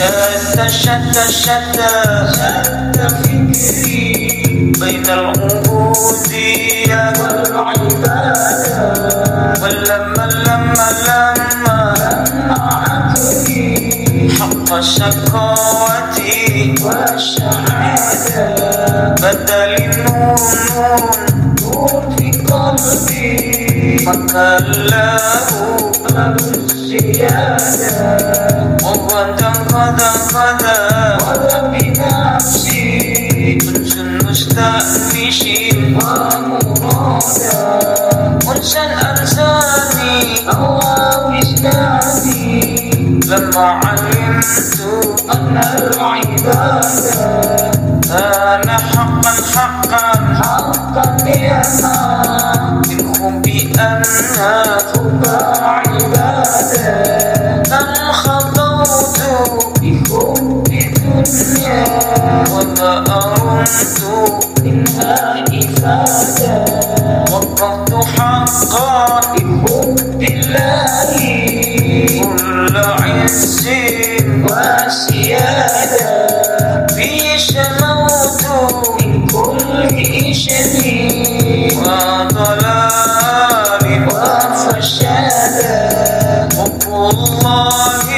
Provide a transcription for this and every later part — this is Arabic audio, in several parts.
شتى شتى شتى شتى فكري بين العبودية والعبادة ولما لما لما عقلي حق شكوتي والشهادة بدا لي نور نور في قلبي فكله باب الزيادة وغدا غدا غدا ولا بنفسي كنت مستأنش ومرادا انسى انساني الله وجداني لما علمت أن العبادة كان حقا. حقا حقا بأنا وقفت حقا بحب الله كل عز وسيادة في شموت من كل شيء وضلال وفشادة حب الله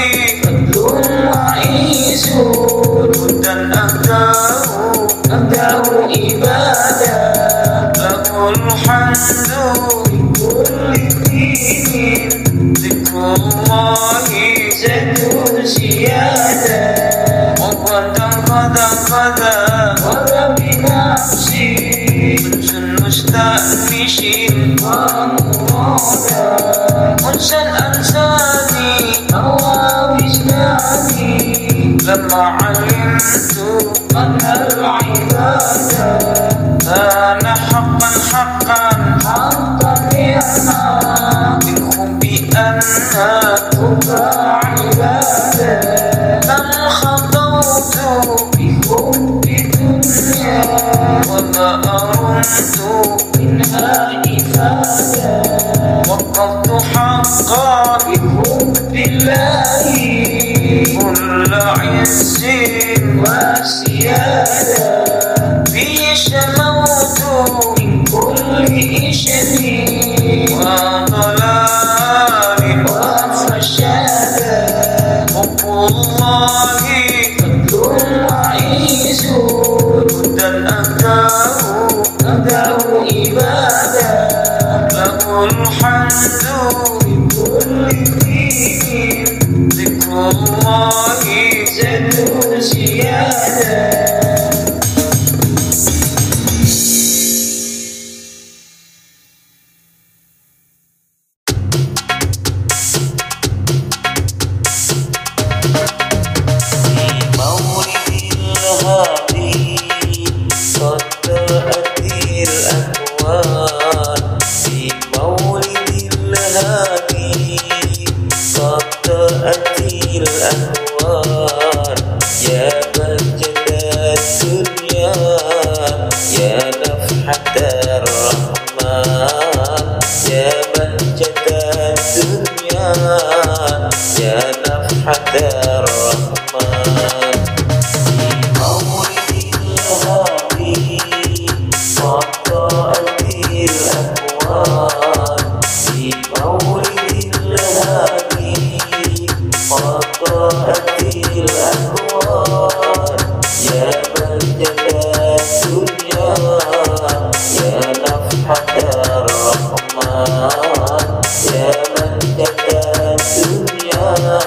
فضل وعيز هدى أهداه أبدأ إبادة. له الحمد غدا غدا ولا بنفسي كنت مستأنش ومرادا انسى انساني هوى وجداني لما علمت أن العبادة كان حقا حقا. حقا بأنا منهم بأنها حب عبادة في شموت من كل شيء وضلال وفشادة حب الله فضل وعيز هدى أهداه أبدأ إبادة له الحمد كل دين ذكر الله زد زيادة الدنيا. يا نفحة الرحمن.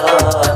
الدنيا